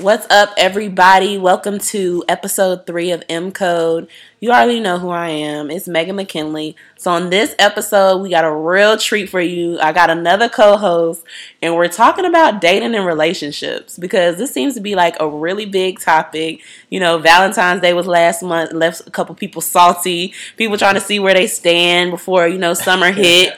What's up, everybody? Welcome to episode three of M Code. You already know who I am. It's Megan McKinley. So, on this episode, we got a real treat for you. I got another co host, and we're talking about dating and relationships because this seems to be like a really big topic. You know, Valentine's Day was last month, left a couple people salty, people trying to see where they stand before, you know, summer hit.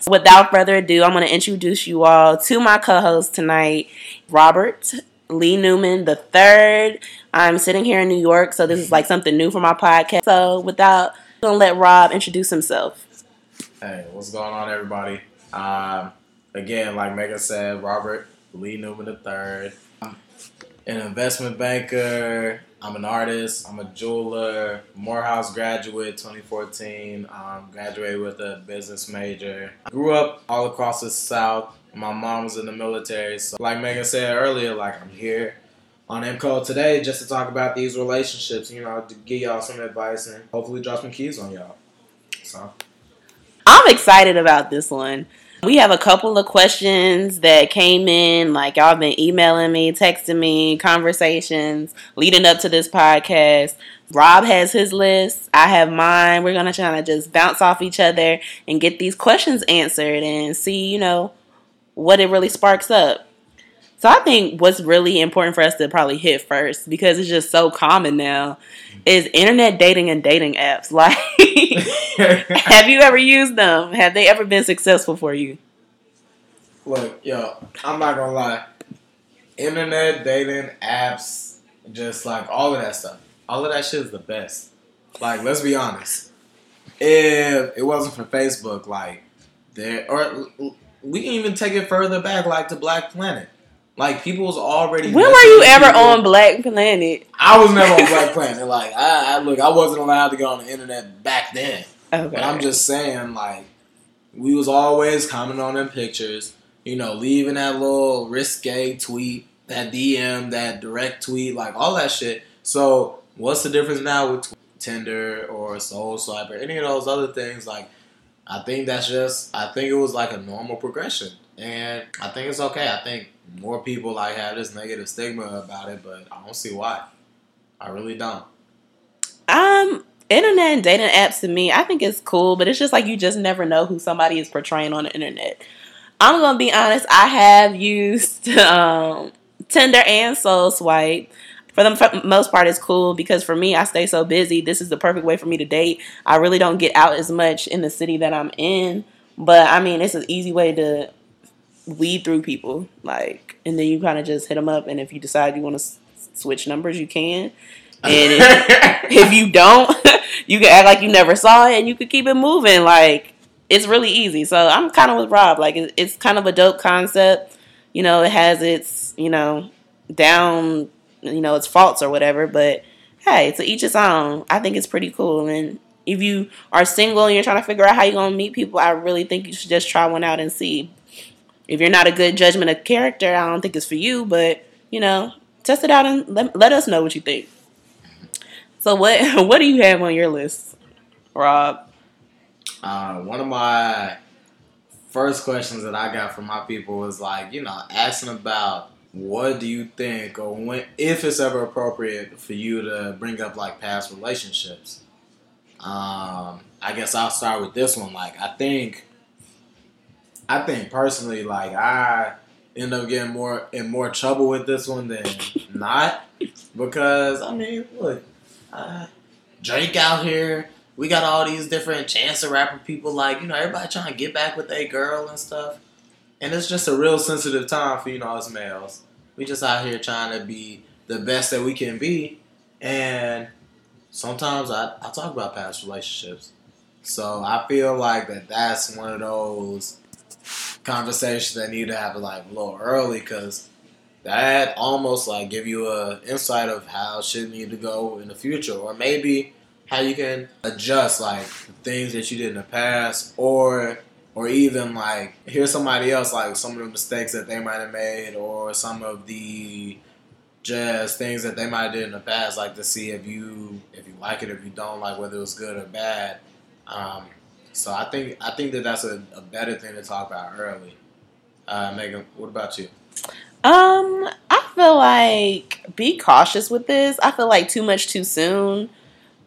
so without further ado, I'm going to introduce you all to my co host tonight, Robert. Lee Newman the third. I'm sitting here in New York, so this is like something new for my podcast. So without I'm gonna let Rob introduce himself. Hey, what's going on, everybody? Um, again, like Megan said, Robert Lee Newman the third. An investment banker. I'm an artist. I'm a jeweler. Morehouse graduate, 2014. Um, graduated with a business major. Grew up all across the South. My mom was in the military, so like Megan said earlier, like I'm here on M Code today just to talk about these relationships. You know, to give y'all some advice and hopefully drop some keys on y'all. So I'm excited about this one. We have a couple of questions that came in, like y'all been emailing me, texting me, conversations leading up to this podcast. Rob has his list, I have mine. We're gonna try to just bounce off each other and get these questions answered and see, you know, what it really sparks up. So I think what's really important for us to probably hit first because it's just so common now is internet dating and dating apps. Like have you ever used them? Have they ever been successful for you? Look, yo, I'm not gonna lie. Internet dating apps, just like all of that stuff. All of that shit is the best. Like, let's be honest. If it wasn't for Facebook, like there or we can even take it further back, like to Black Planet. Like people was already. When were you ever people. on Black Planet? I was never on Black Planet. Like I, I, look, I wasn't allowed to go on the internet back then. Okay. But I'm just saying, like we was always commenting on them pictures. You know, leaving that little risque tweet, that DM, that direct tweet, like all that shit. So what's the difference now with Tinder or Soul Swipe or any of those other things? Like I think that's just I think it was like a normal progression. And I think it's okay. I think more people like have this negative stigma about it, but I don't see why. I really don't. Um internet and dating apps to me, I think it's cool, but it's just like you just never know who somebody is portraying on the internet. I'm gonna be honest, I have used um, Tinder and Soul Swipe for the most part it's cool because for me i stay so busy. This is the perfect way for me to date. I really don't get out as much in the city that i'm in but i mean it's an easy way to weed through people like and then you kind of just hit them up and if you decide you want to s- switch numbers you can. And if, if you don't you can act like you never saw it and you could keep it moving like it's really easy. So i'm kind of with rob like it's kind of a dope concept. You know it has its you know down you know its faults or whatever. But hey, to each its own. I think it's pretty cool. And if you are single and you're trying to figure out how you're gonna meet people, I really think you should just try one out and see. If you're not a good judgment of character, I don't think it's for you. But you know, test it out and let, let us know what you think. So what what do you have on your list, Rob? Uh, one of my first questions that I got from my people was like, you know, asking about what do you think, or when, if it's ever appropriate for you to bring up like past relationships? Um, I guess I'll start with this one. Like, I think, I think personally, like I end up getting more in more trouble with this one than not, because I mean, look, uh, Drake out here. We got all these different Chance the Rapper people, like you know, everybody trying to get back with their girl and stuff. And it's just a real sensitive time for you know us males. We just out here trying to be the best that we can be, and sometimes I, I talk about past relationships. So I feel like that that's one of those conversations that need to happen like a little early because that almost like give you a insight of how shit need to go in the future, or maybe how you can adjust like things that you did in the past, or or even like hear somebody else like some of the mistakes that they might have made or some of the just things that they might have did in the past like to see if you if you like it if you don't like whether it was good or bad um, so i think i think that that's a, a better thing to talk about early uh, megan what about you um i feel like be cautious with this. I feel like too much too soon.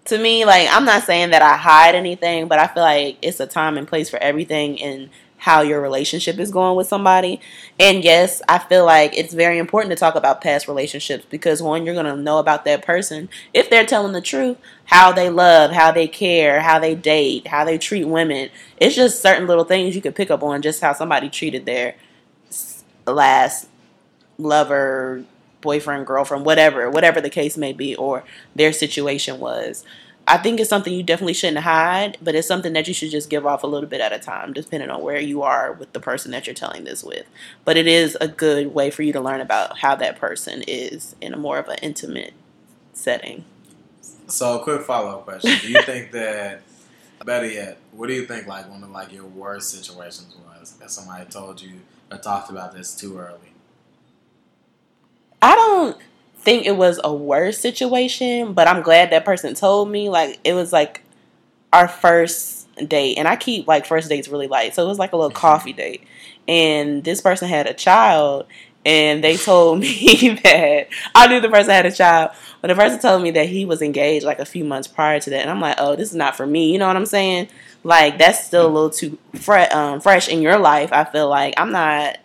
To me, like I'm not saying that I hide anything, but I feel like it's a time and place for everything and how your relationship is going with somebody. And yes, I feel like it's very important to talk about past relationships because one, you're going to know about that person if they're telling the truth, how they love, how they care, how they date, how they treat women. It's just certain little things you could pick up on just how somebody treated their last lover, boyfriend, girlfriend, whatever, whatever the case may be, or their situation was. I think it's something you definitely shouldn't hide, but it's something that you should just give off a little bit at a time, depending on where you are with the person that you're telling this with. But it is a good way for you to learn about how that person is in a more of an intimate setting. So, a quick follow up question: Do you think that, better yet, what do you think like one of like your worst situations was that somebody told you or talked about this too early? I don't think it was a worse situation, but I'm glad that person told me. Like it was like our first date, and I keep like first dates really light, so it was like a little mm-hmm. coffee date. And this person had a child, and they told me that I knew the person had a child, but the person told me that he was engaged like a few months prior to that, and I'm like, oh, this is not for me. You know what I'm saying? Like that's still a little too fre- um, fresh in your life. I feel like I'm not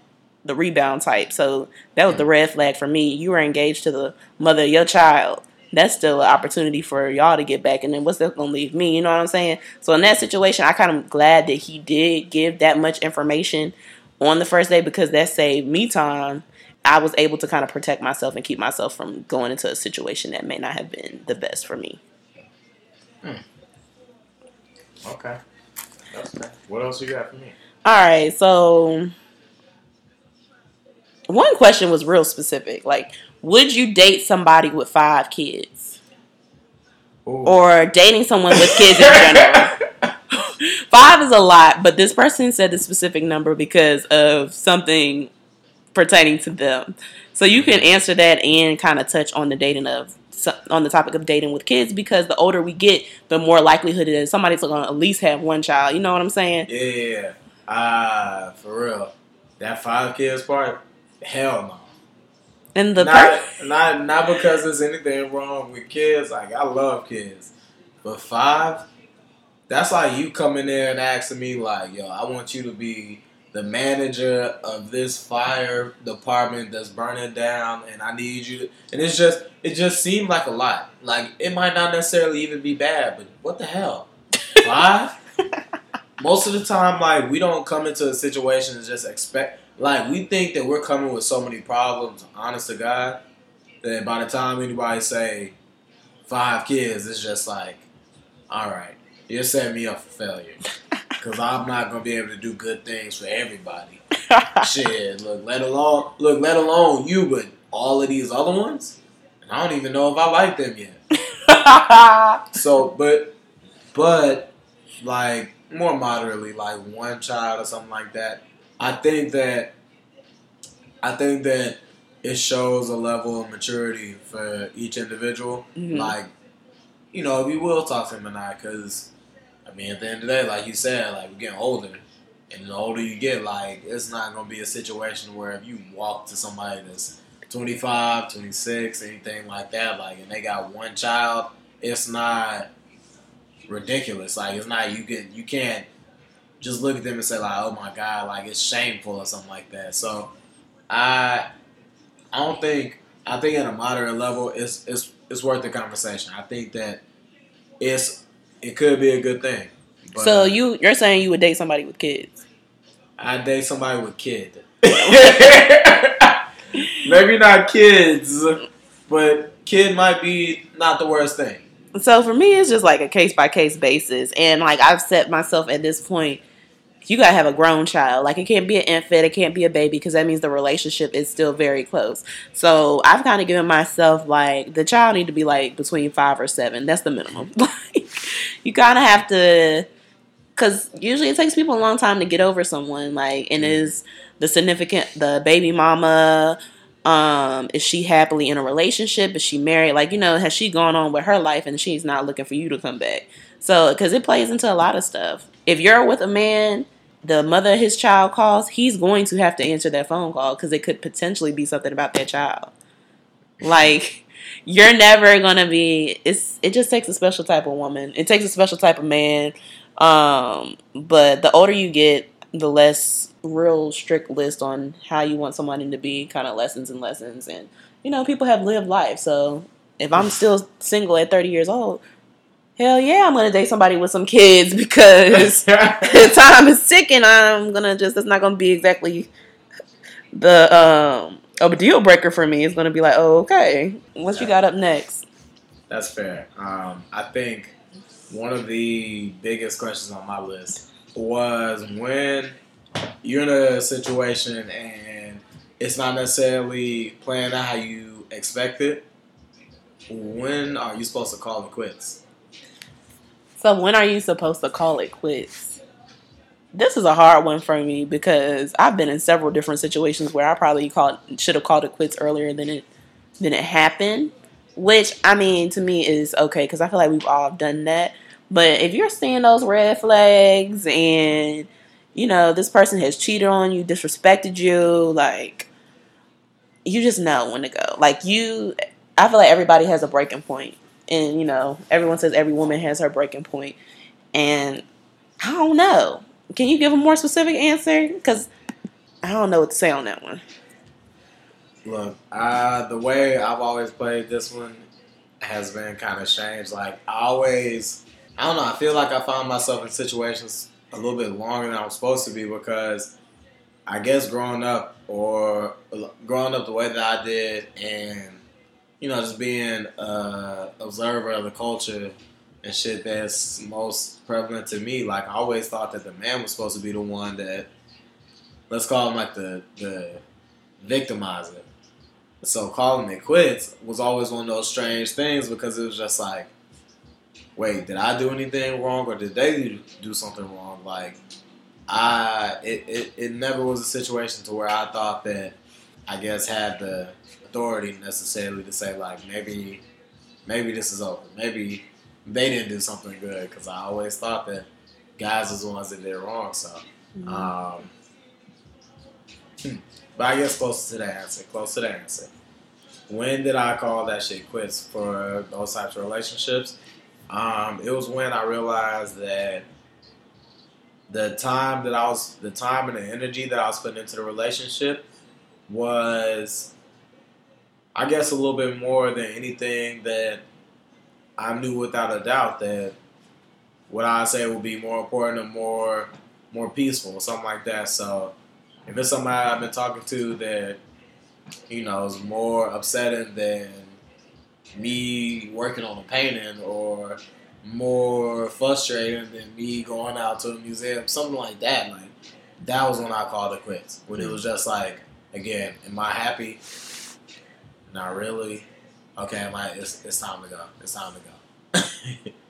the rebound type. So that was the red flag for me. You were engaged to the mother of your child. That's still an opportunity for y'all to get back. And then what's that going to leave me? You know what I'm saying? So in that situation, I kind of glad that he did give that much information on the first day because that saved me time. I was able to kind of protect myself and keep myself from going into a situation that may not have been the best for me. Hmm. Okay. Okay. What else you got for me? All right. So one question was real specific. Like, would you date somebody with five kids? Ooh. Or dating someone with kids in general? five is a lot, but this person said the specific number because of something pertaining to them. So you can answer that and kind of touch on the dating of on the topic of dating with kids because the older we get, the more likelihood it is somebody's going to at least have one child. You know what I'm saying? Yeah. Ah, uh, for real. That five kids part, Hell no. And the not, per- not not because there's anything wrong with kids. Like I love kids, but five. That's like you coming in and asking me like, yo, I want you to be the manager of this fire department that's burning down, and I need you. To, and it's just it just seemed like a lot. Like it might not necessarily even be bad, but what the hell, five? Most of the time, like we don't come into a situation and just expect like we think that we're coming with so many problems, honest to God, that by the time anybody say five kids, it's just like, all right, you're setting me up for failure. Cause I'm not gonna be able to do good things for everybody. Shit, look, let alone look, let alone you, but all of these other ones, and I don't even know if I like them yet. so, but, but, like more moderately, like one child or something like that. I think that I think that it shows a level of maturity for each individual. Mm-hmm. Like, you know, we will talk to him and I, because I mean, at the end of the day, like you said, like we're getting older, and the older you get, like it's not gonna be a situation where if you walk to somebody that's 25, 26, anything like that, like, and they got one child, it's not ridiculous. Like, it's not you can you can't just look at them and say like, "Oh my god," like it's shameful or something like that. So I I don't think I think at a moderate level it's it's it's worth the conversation. I think that it's it could be a good thing. so you you're saying you would date somebody with kids? I date somebody with kids. Maybe not kids, but kid might be not the worst thing. So for me, it's just like a case by case basis, and like I've set myself at this point you gotta have a grown child. Like it can't be an infant, it can't be a baby because that means the relationship is still very close. So I've kind of given myself like the child need to be like between five or seven. That's the minimum. Like you kind of have to, because usually it takes people a long time to get over someone. Like and is the significant the baby mama. Um, is she happily in a relationship? Is she married? Like, you know, has she gone on with her life and she's not looking for you to come back? So, because it plays into a lot of stuff. If you're with a man the mother of his child calls, he's going to have to answer that phone call because it could potentially be something about that child. Like you're never gonna be. It's it just takes a special type of woman. It takes a special type of man. Um, but the older you get, the less real strict list on how you want somebody to be. Kind of lessons and lessons, and you know people have lived life. So if I'm still single at 30 years old, hell yeah, I'm gonna date somebody with some kids because the time is ticking. I'm gonna just it's not gonna be exactly the um a deal breaker for me. It's gonna be like, oh okay, what you got up next? That's fair. Um, I think one of the biggest questions on my list was when you're in a situation and it's not necessarily playing out how you expect it. When are you supposed to call it quits? So when are you supposed to call it quits? This is a hard one for me because I've been in several different situations where I probably called should have called it quits earlier than it than it happened. Which I mean to me is okay because I feel like we've all done that. But if you're seeing those red flags and you know this person has cheated on you, disrespected you, like you just know when to go. Like you, I feel like everybody has a breaking point, and you know everyone says every woman has her breaking point, and I don't know. Can you give a more specific answer? Because I don't know what to say on that one. Look, uh, the way I've always played this one has been kind of changed. Like I always, I don't know. I feel like I found myself in situations a little bit longer than I was supposed to be because I guess growing up or growing up the way that I did, and you know, just being an observer of the culture and shit that's most prevalent to me. Like I always thought that the man was supposed to be the one that let's call him like the the victimizer. So calling it quits was always one of those strange things because it was just like, wait, did I do anything wrong or did they do something wrong? Like I it, it, it never was a situation to where I thought that I guess had the authority necessarily to say like maybe maybe this is over. Maybe they didn't do something good because I always thought that guys was the ones that did wrong. So, mm-hmm. um, hmm. but I guess closer to the answer. Close to the answer. When did I call that shit quits for those types of relationships? Um, it was when I realized that the time that I was, the time and the energy that I was putting into the relationship was, I guess, a little bit more than anything that I knew without a doubt that what I say would be more important and more more peaceful, something like that. So if it's somebody I've been talking to that you know is more upsetting than me working on a painting or more frustrating than me going out to a museum, something like that. Like that was when I called it quits. When it was just like, again, am I happy? Not really. Okay, like it's it's time to go. It's time to go.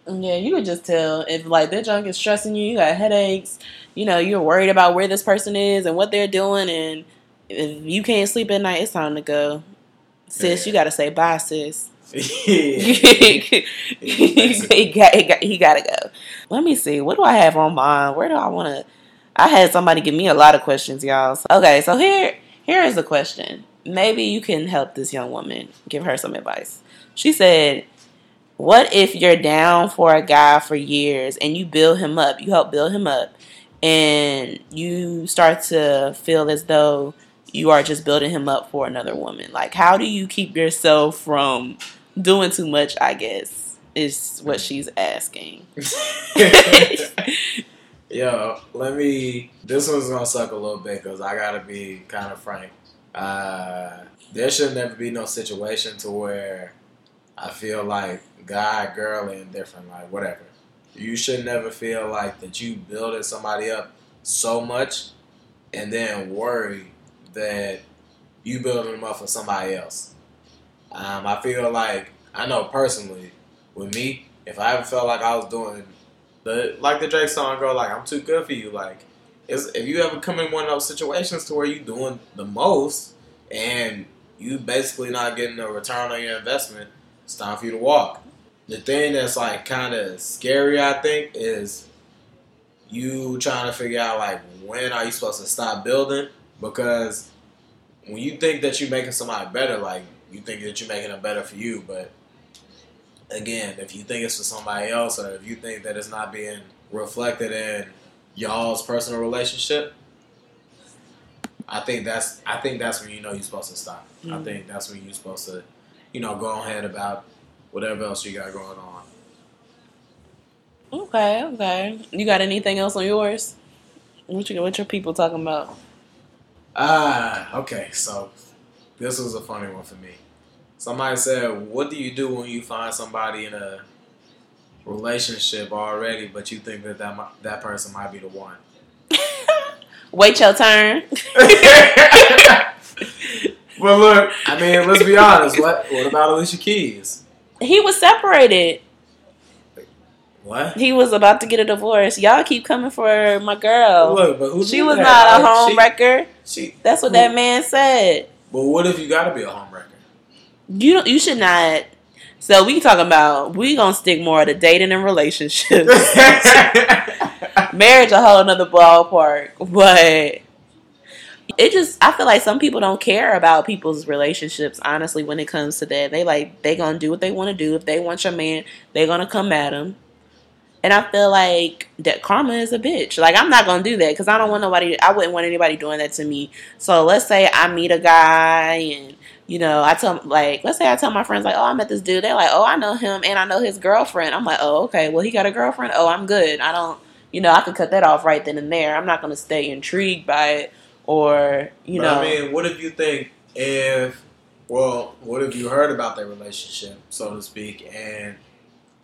yeah, you could just tell if like that junk is stressing you. You got headaches. You know, you're worried about where this person is and what they're doing, and if you can't sleep at night, it's time to go. Sis, yeah. you got to say bye, sis. he, got, he, got, he got to go. Let me see. What do I have on mine? Where do I want to? I had somebody give me a lot of questions, y'all. Okay, so here here is the question maybe you can help this young woman, give her some advice. She said, What if you're down for a guy for years and you build him up, you help build him up, and you start to feel as though you are just building him up for another woman? Like, how do you keep yourself from doing too much? I guess is what she's asking. Yo, let me. This one's gonna suck a little bit because I gotta be kind of frank. Uh, there should never be no situation to where I feel like guy, girl, and different, like whatever. You should never feel like that you building somebody up so much and then worry that you building them up for somebody else. Um, I feel like I know personally with me, if I ever felt like I was doing the like the Drake song girl, like I'm too good for you, like is if you ever come in one of those situations to where you're doing the most and you basically not getting a return on your investment, it's time for you to walk. The thing that's like kind of scary, I think, is you trying to figure out like when are you supposed to stop building because when you think that you're making somebody better, like you think that you're making it better for you, but again, if you think it's for somebody else, or if you think that it's not being reflected in y'all's personal relationship, I think that's I think that's when you know you're supposed to stop. I Mhm. think that's when you're supposed to, you know, go ahead about whatever else you got going on. Okay, okay. You got anything else on yours? What you what your people talking about? Ah, okay. So this was a funny one for me. Somebody said, "What do you do when you find somebody in a relationship already, but you think that that, that person might be the one?" Wait your turn. Well, look. I mean, let's be honest. What What about Alicia Keys? he was separated. What? He was about to get a divorce. Y'all keep coming for my girl. Look, but who she was that? not a Like, home she- wrecker. She, That's what that man said. But what if you got to be a home wrecker? You don't, you should not. So we talking about we gonna stick more to dating and relationships. Marriage a whole nother ballpark, but it just I feel like some people don't care about people's relationships. Honestly, when it comes to that, they like they gonna do what they want to do. If they want your man, they gonna come at him. And I feel like that karma is a bitch. Like I'm not gonna do that because I don't want nobody. I wouldn't want anybody doing that to me. So let's say I meet a guy and you know I tell like let's say I tell my friends like oh I met this dude. They're like oh I know him and I know his girlfriend. I'm like oh okay well he got a girlfriend. Oh I'm good. I don't you know I could cut that off right then and there. I'm not gonna stay intrigued by it or you But know I mean, what if you think if, well, what if you heard about their relationship, so to speak, and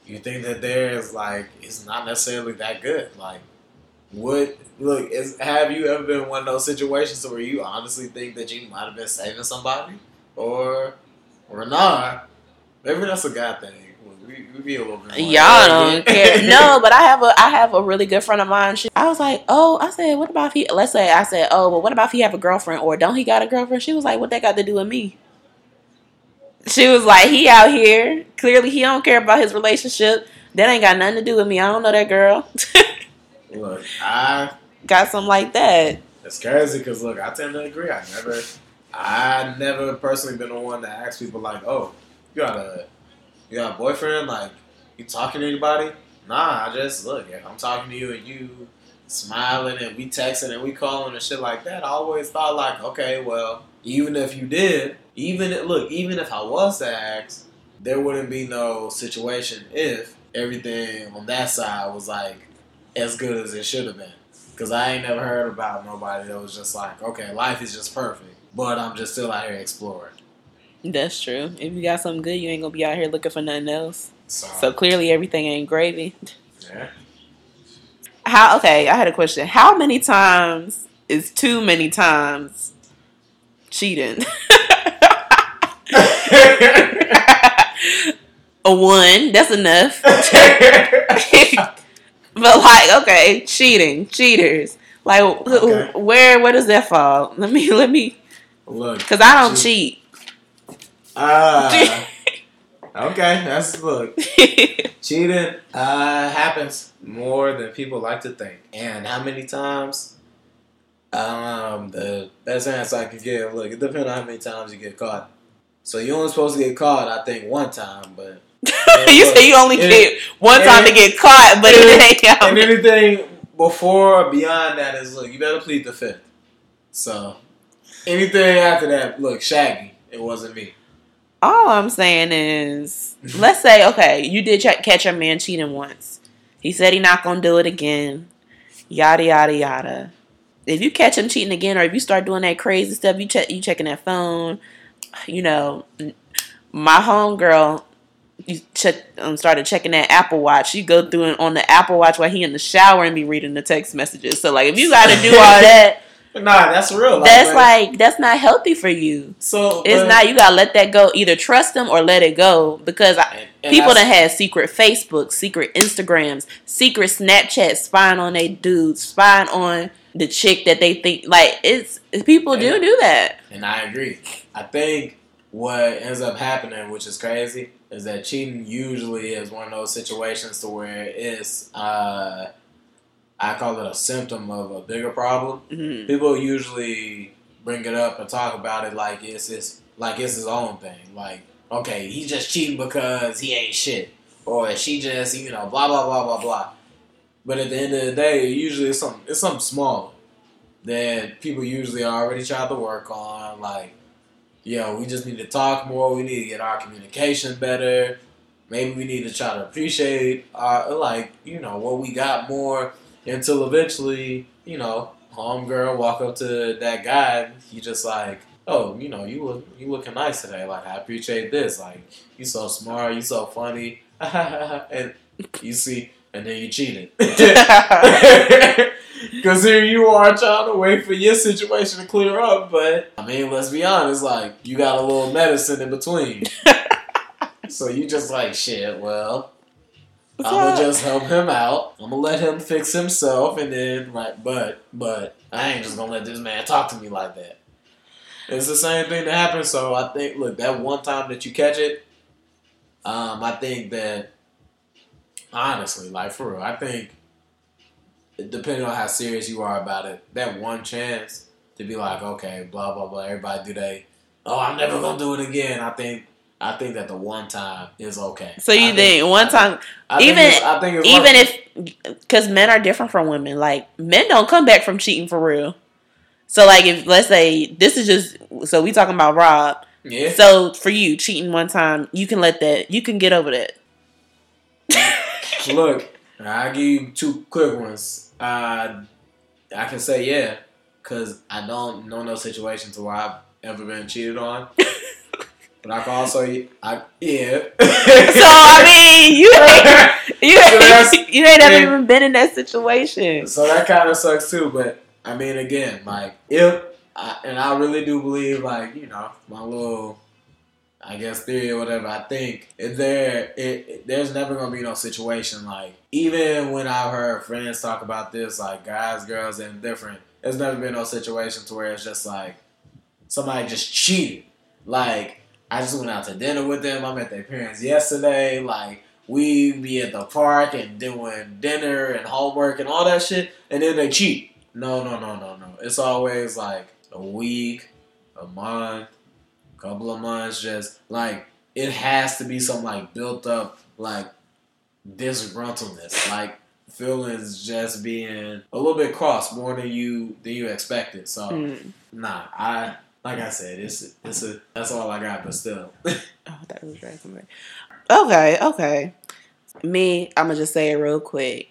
you think that theirs like it's not necessarily that good? Like, what? Look, is have you ever been in one of those situations where you honestly think that you might have been saving somebody, or, or not? Maybe that's a guy thing. We, we be a little bit. more Y'all don't care. No, but I have a I have a really good friend of mine. She, I was like, oh, I said, what about if he? Let's say I said, oh, but what about if he have a girlfriend or don't he got a girlfriend? She was like, what that got to do with me? She was like, he out here. Clearly, he don't care about his relationship. That ain't got nothing to do with me. I don't know that girl. Look, I got something like that. It's crazy because look, I tend to agree. I never, I never personally been the one to ask people like, "Oh, you got a, you got a boyfriend? Like, you talking to anybody?" Nah, I just look. If I'm talking to you and you smiling and we texting and we calling and shit like that, I always thought like, okay, well, even if you did, even if, look, even if I was to ask, there wouldn't be no situation if everything on that side was like as good as it should have been. Cause I ain't never heard about nobody that was just like, okay, life is just perfect, but I'm just still out here exploring. That's true. If you got something good, you ain't gonna be out here looking for nothing else. So, So clearly, everything ain't gravy. yeah. How? Okay, I had a question. How many times is too many times cheating? A one, that's enough. but like, okay, cheating, cheaters. Like, Okay. where where does that fall? Let me let me, look, because I don't Cheat. cheat. ah, okay, that's look. Cheating uh, happens more than people like to think. And how many times? Um, the best answer I can give, look, it depends on how many times you get caught. So you only supposed to get caught, I think, one time, but you say you only get one time to get caught, but it ain't and anything before or beyond that is look, you better plead the fifth. So anything after that, look, Shaggy, it wasn't me. All I'm saying is, let's say, okay, you did ch- catch a man cheating once. He said he not gonna do it again. Yada yada yada. If you catch him cheating again, or if you start doing that crazy stuff, you check you checking that phone. You know, my homegirl, you check um, started checking that Apple Watch. You go through it on the Apple Watch while he in the shower and be reading the text messages. So like, if you got to do all that, Nah, that's real. that's but- like that's not healthy for you. so. It's but- not. You gotta let that go. Either trust them or let it go. Because I, and- and people that that's- had secret Facebook, secret Instagrams, secret Snapchat, spying on they dudes, spying on the chick that they think like it's people do do that. And I agree. I think what ends up happening, which is crazy, is that cheating usually is one of those situations to where it's uh I call it a symptom of a bigger problem. Mhm. People usually bring it up and talk about it like it's this like it's his own thing. Like, okay, he just cheating because he ain't shit, or she just you know blah blah blah blah blah. But at the end of the day, usually it's something it's something small that people usually already tried to work on. Like, yo, we just need to talk more. We need to get our communication better. Maybe we need to try to appreciate our like you know what we got more until eventually you know homegirl walk up to that guy. He just like, oh, you know, you look you looking nice today. Like I appreciate this. Like you so smart. You so funny. and you see, and then you cheated. Because here you are trying to wait for your situation to clear up, but I mean, let's be honest, like you got a little medicine in between. so you just like shit. Well, I'm gonna just help him out. I'm gonna let him fix himself, and then right, but but I ain't just gonna let this man talk to me like that. It's the same thing that happens. So I think, look, that one time that you catch it, um, I think that honestly, like for real, I think depending on how serious you are about it, that one chance to be like, okay, blah blah blah, everybody do they, oh, I'm never gonna do it again. I think I think that the one time is okay. So you I think, one time, I think even I think it's even worth it. if because men are different from women. Like men don't come back from cheating for real. So like if let's say this is just so we talking about Rob. yeah, So for you cheating one time, you can let that you can get over that. Look, I'll give you two quick ones. Uh, I can say yeah, because I don't know no situations where I've ever been cheated on. but I can also, I yeah. So I mean, you ain't, you So you ain't ever even been in that situation. So that kind of sucks too. But I mean, again, like if I, and I really do believe, like you know, my little, I guess theory or whatever. I think there, it, it- there's never gonna be no situation like even when I've heard friends talk about this, like guys, girls, and different. There's never been no situation to where it's just like somebody just cheated. Like I just went out to dinner with them. I met their parents yesterday. Like we be at the park and doing dinner and homework and all that shit, and then they cheat. No, no, no, no, no. It's always like a week, a month, couple of months. Just like it has to be some like built up like disgruntledness, like feelings just being a little bit cross more than you than you expected. So Mm. nah, I like I said, it's it's a that's all I got. But still, Oh, that was right. Okay, okay. Me, I'm gonna just say it real quick.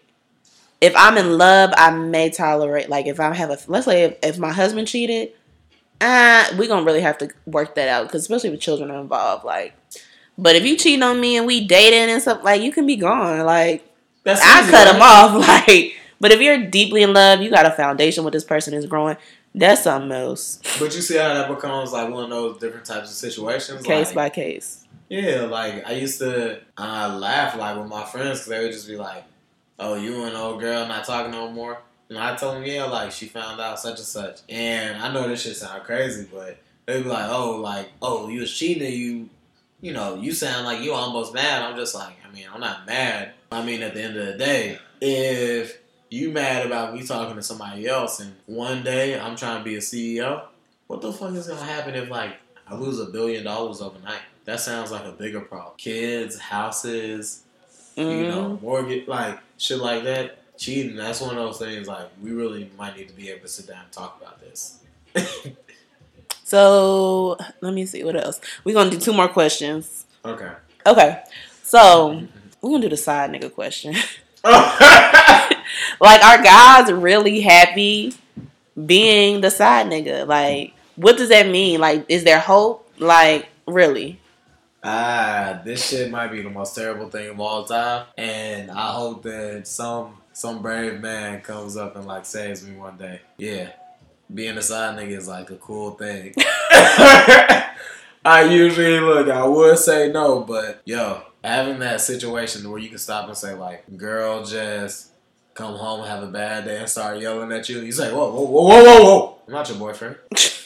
If I'm in love, I may tolerate. Like if I have a, let's say if, if my husband cheated, uh, we gonna really have to work that out because especially with children involved. Like, but if you cheating on me and we dating and stuff, like you can be gone. Like that's I easy, cut right? him off. Like, but if you're deeply in love, you got a foundation with this person is growing. That's something else. But you see how that becomes like one of those different types of situations, Case like, by case. Yeah, like I used to uh, laugh like with my friends because they would just be like, "Oh, you and old girl not talking no more." And I told them, "Yeah, like she found out such and such." And I know this shit sound crazy, but they'd be like, "Oh, like oh, you was cheating. You, you know, you sound like you almost mad." I'm just like, I mean, I'm not mad. I mean, at the end of the day, if you mad about me talking to somebody else, and one day I'm trying to be a CEO, what the fuck is gonna happen if like I lose a billion dollars overnight? That sounds like a bigger problem. Kids, houses, you Mhm. know, mortgage, like shit like that. Cheating, that's one of those things. Like we really might need to be able to sit down and talk about this. So let me see what else. We're gonna do two more questions. okay. Okay. So we're gonna do the side nigga question. like are guys really happy being the side nigga? Like what does that mean? Like is there hope? Like really? Ah, this shit might be the most terrible thing of all time, and I hope that some some brave man comes up and like saves me one day. Yeah, being a side nigga is like a cool thing. I usually look, I would say no, but yo, having that situation where you can stop and say like, girl, just come home, have a bad day, and start yelling at you. You say, whoa, whoa, whoa, whoa, whoa, whoa, I'm not your boyfriend.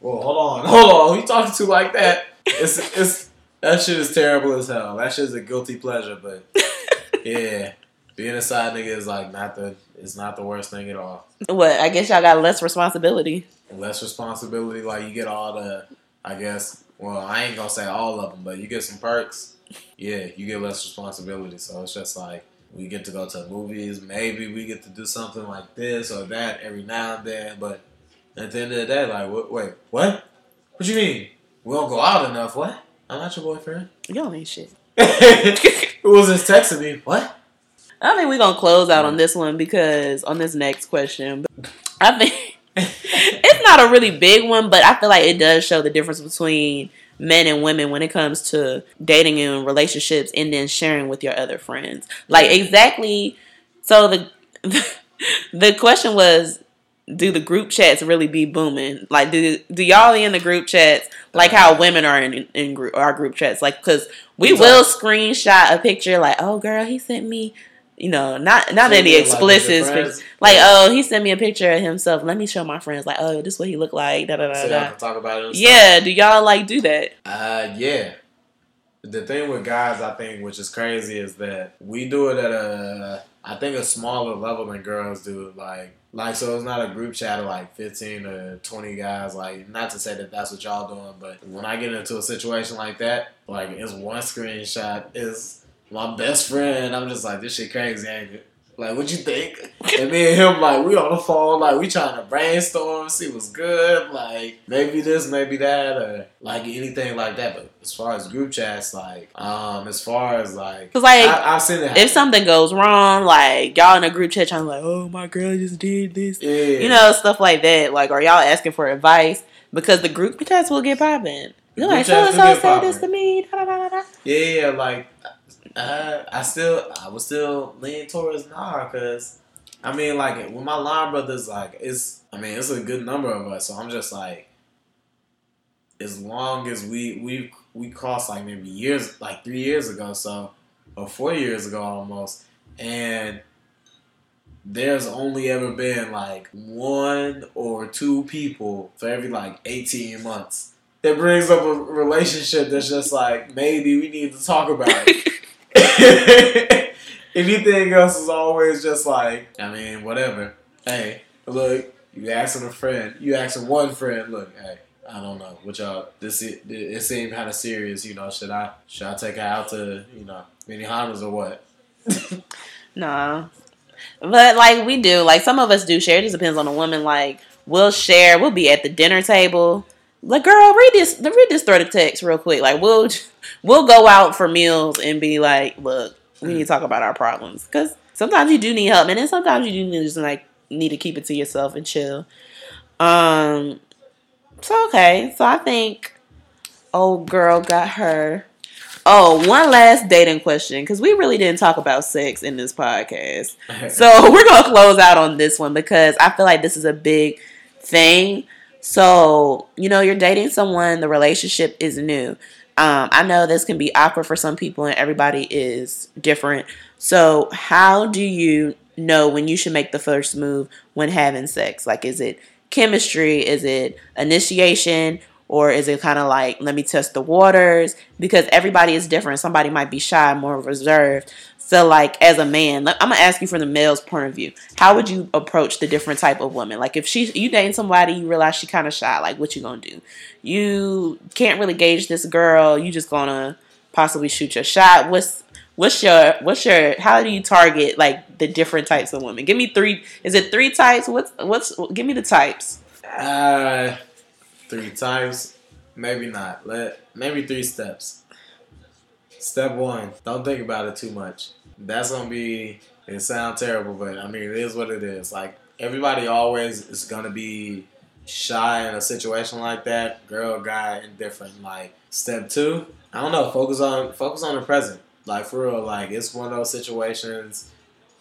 Whoa, hold on, hold on. Who you talking to like that? It's it's that shit is terrible as hell. That shit is a guilty pleasure, but yeah, being a side nigga is like not the it's not the worst thing at all. What? I guess y'all got less responsibility. Less responsibility, like you get all the I guess well, I ain't gonna say all of them, but you get some perks. Yeah, you get less responsibility. So it's just like we get to go to movies. Maybe we get to do something like this or that every now and then. But at the end of the day, like, wait, wait what? What you mean? We don't go out enough? What? I'm not your boyfriend. Y'all ain't shit. Who was just texting me? What? I think we're gonna close out on this one because on this next question, I think it's not a really big one, but I feel like it does show the difference between men and women when it comes to dating and relationships and then sharing with your other friends. Like exactly so the the question was do the group chats really be booming? Like do do y'all in the group chats like how women are in in group, our group chats like cuz we will screenshot a picture like oh girl he sent me you know, not not So any you're, like, explicit, like, oh, he sent me a picture of himself. Let me show my friends, like, oh, this is what he looked like. Da da da So y'all da. can talk about it. Yeah, do y'all like do that? Uh, yeah. The thing with guys, I think, which is crazy, is that we do it at a, I think, a smaller level than girls do. Like, like so, it's not a group chat of like fifteen or twenty guys. Like, not to say that that's what y'all doing, but when I get into a situation like that, like, it's one screenshot is my best friend. I'm just like, this shit crazy, ain't it? Like, what you think? And me and him, like, we on the phone, like, we trying to brainstorm, see what's good, like, maybe this, maybe that, or like anything like that. But as far as group chats, like, um, as far as like, 'Cause, like, I, I've seen it. If something goes wrong, like y'all in a group chat trying to like, oh my girl just did this, yeah, you know, stuff like that. Like, are y'all asking for advice because the group chats will get popping? You're like, so and so said this to me. Da, da, da, da, da. yeah, yeah, like, uh, I still, I was still leaning towards nah, cause I mean, like, with my line brothers, like, it's, I mean, it's a good number of us, so I'm just like, as long as we we we crossed like maybe years, like three years ago, so or four years ago almost, and there's only ever been like one or two people for every like 18 months. That brings up a relationship that's just like maybe we need to talk about it. Anything else is always just like I mean whatever. Hey, look, you asking a friend, you asking one friend. Look, hey, I don't know what y'all. This it, it seemed kind of serious. You know, should I should I take her out to you know Benihanas or what? Nah. But like we do, like some of us do share. It just depends on the woman. Like we'll share. We'll be at the dinner table. Like, girl, read this. Read this thread of text real quick. Like we'll we'll go out for meals and be like, look, we need to talk about our problems because sometimes you do need help, and then sometimes you do need to just like need to keep it to yourself and chill. Um. So okay, so I think old girl got her. Oh, one last dating question because we really didn't talk about sex in this podcast. So we're gonna close out on this one because I feel like this is a big thing. So you know, you're dating someone, the relationship is new. Um, I know this can be awkward for some people, and everybody is different. So how do you know when you should make the first move when having sex? Like, is it chemistry? Is it initiation? Or is it kind of like, let me test the waters? Because everybody is different. Somebody might be shy, more reserved. So, like, as a man, I'm gonna ask you from the male's point of view. How would you approach the different type of woman? Like, if she you dating somebody, you realize she kind of shy. Like, what you gonna do? You can't really gauge this girl. You just gonna possibly shoot your shot. What's what's your what's your how do you target like the different types of women? Give me three. Is it three types? What's what's give me the types? Uh, three types. maybe not. Let maybe three steps. Step one: don't think about it too much. That's gonna be. It sounds terrible, but I mean it is what it is. Like everybody always is gonna be shy in a situation like that. Girl, guy, indifferent. Like step two: I don't know. Focus on focus on the present. Like for real. Like it's one of those situations.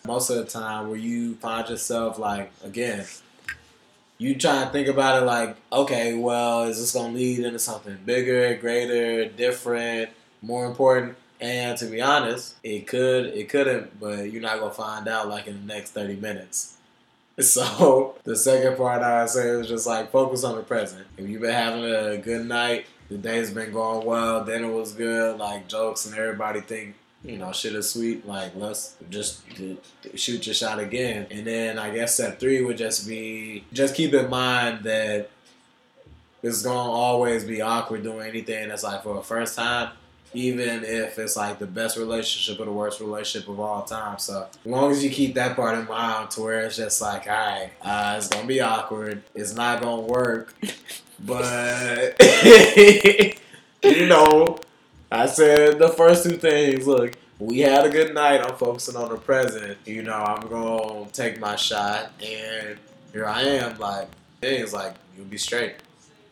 Most of the time where you find yourself like again you try to think about it like, okay, well, is this gonna lead into something bigger, greater, different, more important? And to be honest, it could, it couldn't, but you're not gonna find out like in the next thirty minutes. So the second part I say is just like focus on the present. If you've been having a good night, the day's been going well, dinner was good, like jokes, and everybody think you know, shit is sweet. Like, let's just shoot your shot again. And then I guess step three would just be just keep in mind that it's gonna always be awkward doing anything that's like for a first time, even if it's like the best relationship or the worst relationship of all time. So as long as you keep that part in mind, to where it's just like, all right, uh, it's gonna be awkward, it's not gonna work, but you know, I said the first two things. Look, we had a good night. I'm focusing on the present. You know, I'm gonna take my shot, and here I am. Like things like you'll be straight.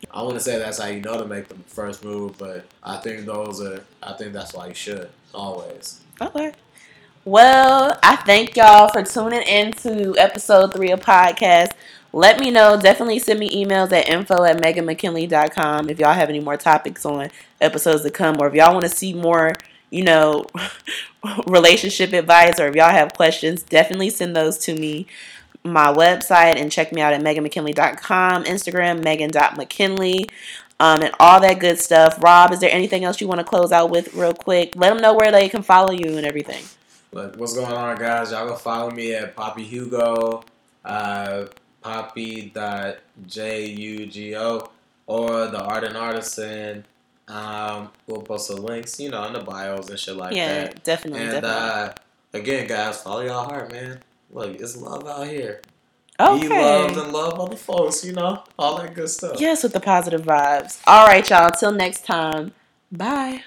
I want to say that's how you know to make the first move, but I think those are. I think that's why you should always. Okay. Well, I thank y'all for tuning in to episode three of podcast. Let me know. Definitely send me emails at info at meganmckinley.com if y'all have any more topics on episodes to come, or if y'all want to see more, you know, relationship advice, or if y'all have questions, definitely send those to me my website and check me out at meganmckinley.com, Instagram, megan.mckinley, um, and all that good stuff. Rob, is there anything else you want to close out with real quick? Let them know where they can follow you and everything. Look, what's going on, guys? Y'all go follow me at Poppy Hugo, uh, poppy.jugo, or the Art and Artisan. Um, we'll post the links, you know, in the bios and shit like yeah, that. definitely. And definitely. uh, again, guys, follow your heart, man. Look, it's love out here. okay. Be loved and love other folks, you know, all that good stuff. Yes, with the positive vibes. All right, y'all. Till next time. Bye.